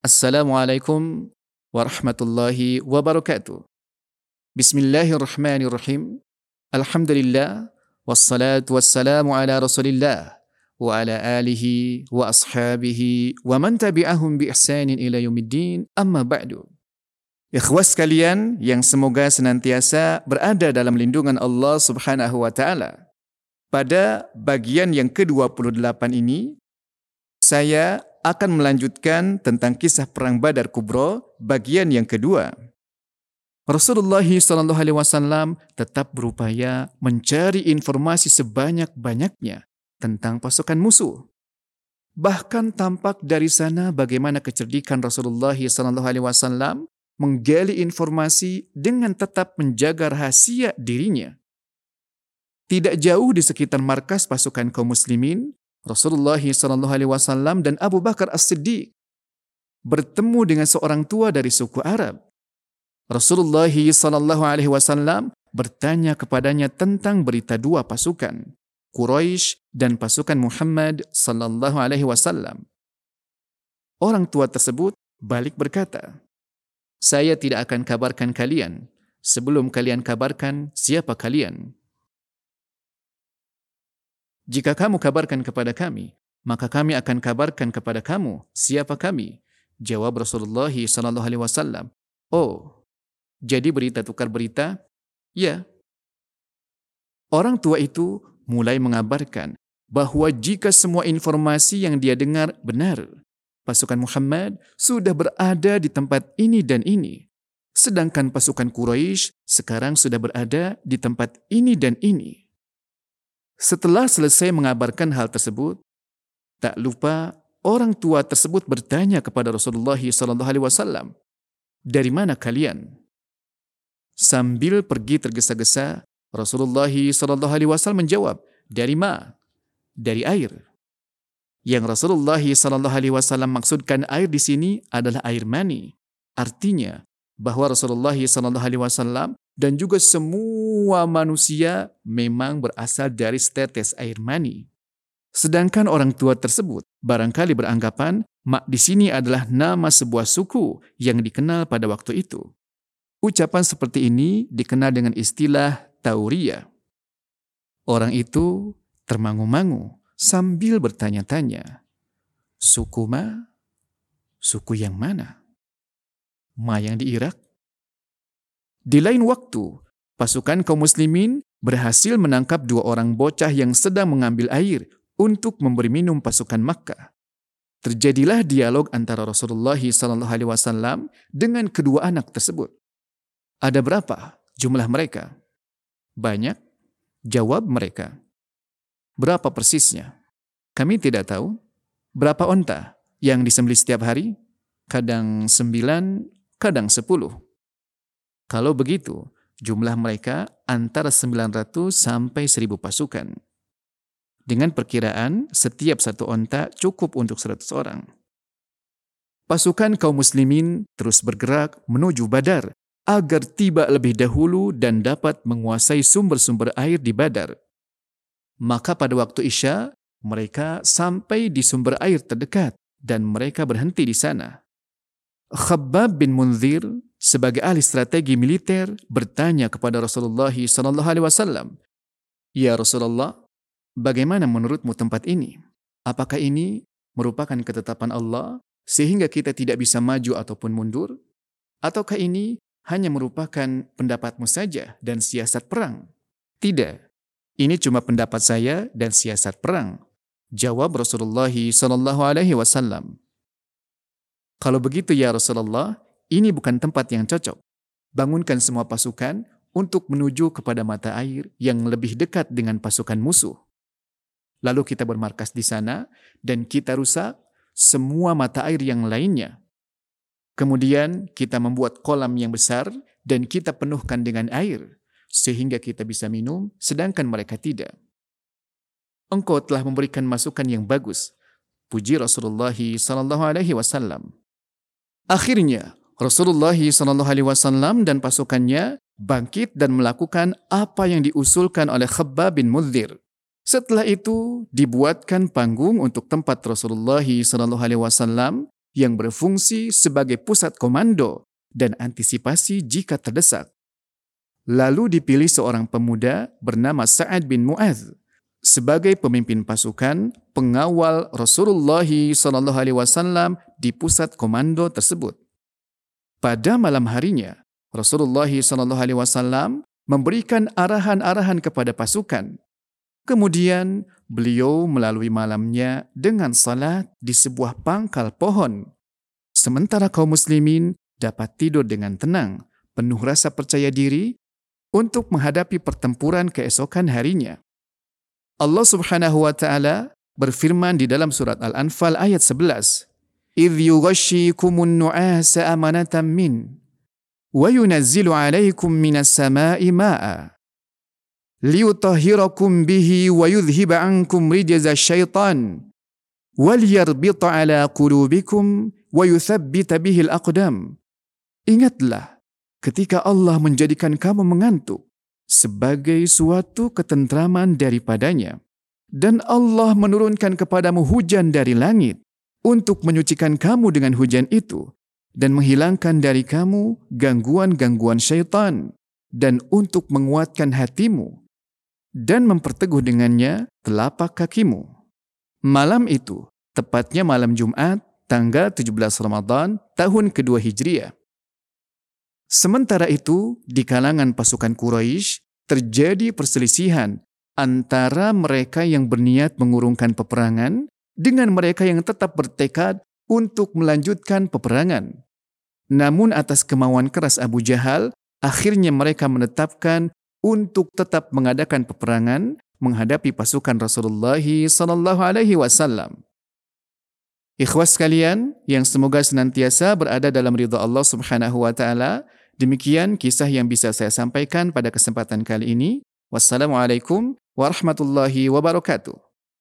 Assalamualaikum warahmatullahi wabarakatuh. Bismillahirrahmanirrahim. Alhamdulillah wassalatu wassalamu ala Rasulillah wa ala alihi wa ashabihi wa man tabi'ahum bi ihsanin ila yaumiddin. Amma ba'du. Ikhwas sekalian yang semoga senantiasa berada dalam lindungan Allah Subhanahu wa taala. Pada bagian yang ke-28 ini saya akan melanjutkan tentang kisah perang Badar Kubro bagian yang kedua. Rasulullah Shallallahu Alaihi Wasallam tetap berupaya mencari informasi sebanyak-banyaknya tentang pasukan musuh. Bahkan tampak dari sana bagaimana kecerdikan Rasulullah Shallallahu Alaihi Wasallam menggali informasi dengan tetap menjaga rahasia dirinya. Tidak jauh di sekitar markas pasukan kaum muslimin, Rasulullah Shallallahu Alaihi Wasallam dan Abu Bakar As-Siddiq bertemu dengan seorang tua dari suku Arab. Rasulullah Shallallahu Alaihi Wasallam bertanya kepadanya tentang berita dua pasukan, Quraisy dan pasukan Muhammad Sallallahu Alaihi Wasallam. Orang tua tersebut balik berkata, saya tidak akan kabarkan kalian sebelum kalian kabarkan siapa kalian. Jika kamu kabarkan kepada kami, maka kami akan kabarkan kepada kamu siapa kami. Jawab Rasulullah sallallahu alaihi wasallam, "Oh, jadi berita tukar berita?" Ya. Orang tua itu mulai mengabarkan bahwa jika semua informasi yang dia dengar benar, pasukan Muhammad sudah berada di tempat ini dan ini. Sedangkan pasukan Quraisy sekarang sudah berada di tempat ini dan ini. Setelah selesai mengabarkan hal tersebut, tak lupa orang tua tersebut bertanya kepada Rasulullah SAW, "Dari mana kalian?" Sambil pergi tergesa-gesa, Rasulullah SAW menjawab, "Dari ma? Dari air." Yang Rasulullah SAW maksudkan air di sini adalah air mani. Artinya bahwa Rasulullah SAW dan juga semua manusia memang berasal dari setetes air mani. Sedangkan orang tua tersebut barangkali beranggapan mak di sini adalah nama sebuah suku yang dikenal pada waktu itu. Ucapan seperti ini dikenal dengan istilah tauria. Orang itu termangu-mangu sambil bertanya-tanya, suku ma? Suku yang mana? Ma yang di Irak? Di lain waktu, pasukan kaum muslimin berhasil menangkap dua orang bocah yang sedang mengambil air untuk memberi minum pasukan Makkah. Terjadilah dialog antara Rasulullah SAW dengan kedua anak tersebut. Ada berapa jumlah mereka? Banyak? Jawab mereka. Berapa persisnya? Kami tidak tahu. Berapa onta yang disembeli setiap hari? Kadang sembilan, kadang sepuluh. Kalau begitu, jumlah mereka antara 900 sampai 1000 pasukan. Dengan perkiraan setiap satu onta cukup untuk 100 orang. Pasukan kaum muslimin terus bergerak menuju Badar agar tiba lebih dahulu dan dapat menguasai sumber-sumber air di Badar. Maka pada waktu Isya, mereka sampai di sumber air terdekat dan mereka berhenti di sana. Khabbab bin Munzir sebagai ahli strategi militer bertanya kepada Rasulullah sallallahu alaihi wasallam, "Ya Rasulullah, bagaimana menurutmu tempat ini? Apakah ini merupakan ketetapan Allah sehingga kita tidak bisa maju ataupun mundur? Ataukah ini hanya merupakan pendapatmu saja dan siasat perang?" Tidak. Ini cuma pendapat saya dan siasat perang. Jawab Rasulullah sallallahu alaihi wasallam. Kalau begitu ya Rasulullah, ini bukan tempat yang cocok. Bangunkan semua pasukan untuk menuju kepada mata air yang lebih dekat dengan pasukan musuh. Lalu kita bermarkas di sana dan kita rusak semua mata air yang lainnya. Kemudian kita membuat kolam yang besar dan kita penuhkan dengan air sehingga kita bisa minum sedangkan mereka tidak. Engkau telah memberikan masukan yang bagus. Puji Rasulullah sallallahu alaihi wasallam. Akhirnya, Rasulullah SAW dan pasukannya bangkit dan melakukan apa yang diusulkan oleh Khabbab bin Mudhir. Setelah itu, dibuatkan panggung untuk tempat Rasulullah SAW yang berfungsi sebagai pusat komando dan antisipasi jika terdesak. Lalu dipilih seorang pemuda bernama Sa'ad bin Mu'adz sebagai pemimpin pasukan pengawal Rasulullah Wasallam di pusat komando tersebut. Pada malam harinya, Rasulullah Wasallam memberikan arahan-arahan kepada pasukan. Kemudian beliau melalui malamnya dengan salat di sebuah pangkal pohon. Sementara kaum muslimin dapat tidur dengan tenang, penuh rasa percaya diri untuk menghadapi pertempuran keesokan harinya. Allah Subhanahu wa taala berfirman di dalam surat Al-Anfal ayat 11, "Idh yughashshikumun nu'asa amanatan min wa yunazzilu 'alaikum minas sama'i ma'a liyutahhirakum bihi wa yudhhiba 'ankum rijza syaitan wal yarbita 'ala qulubikum wa yuthabbita bihi al-aqdam." Ingatlah ketika Allah menjadikan kamu mengantuk sebagai suatu ketentraman daripadanya. Dan Allah menurunkan kepadamu hujan dari langit untuk menyucikan kamu dengan hujan itu dan menghilangkan dari kamu gangguan-gangguan syaitan dan untuk menguatkan hatimu dan memperteguh dengannya telapak kakimu. Malam itu, tepatnya malam Jumat, tanggal 17 Ramadan tahun kedua Hijriah, Sementara itu, di kalangan pasukan Quraisy terjadi perselisihan antara mereka yang berniat mengurungkan peperangan dengan mereka yang tetap bertekad untuk melanjutkan peperangan. Namun atas kemauan keras Abu Jahal, akhirnya mereka menetapkan untuk tetap mengadakan peperangan menghadapi pasukan Rasulullah sallallahu alaihi wasallam. Ikhwas sekalian yang semoga senantiasa berada dalam ridha Allah Subhanahu wa taala, Demikian kisah yang bisa saya sampaikan pada kesempatan kali ini. Wassalamualaikum warahmatullahi wabarakatuh.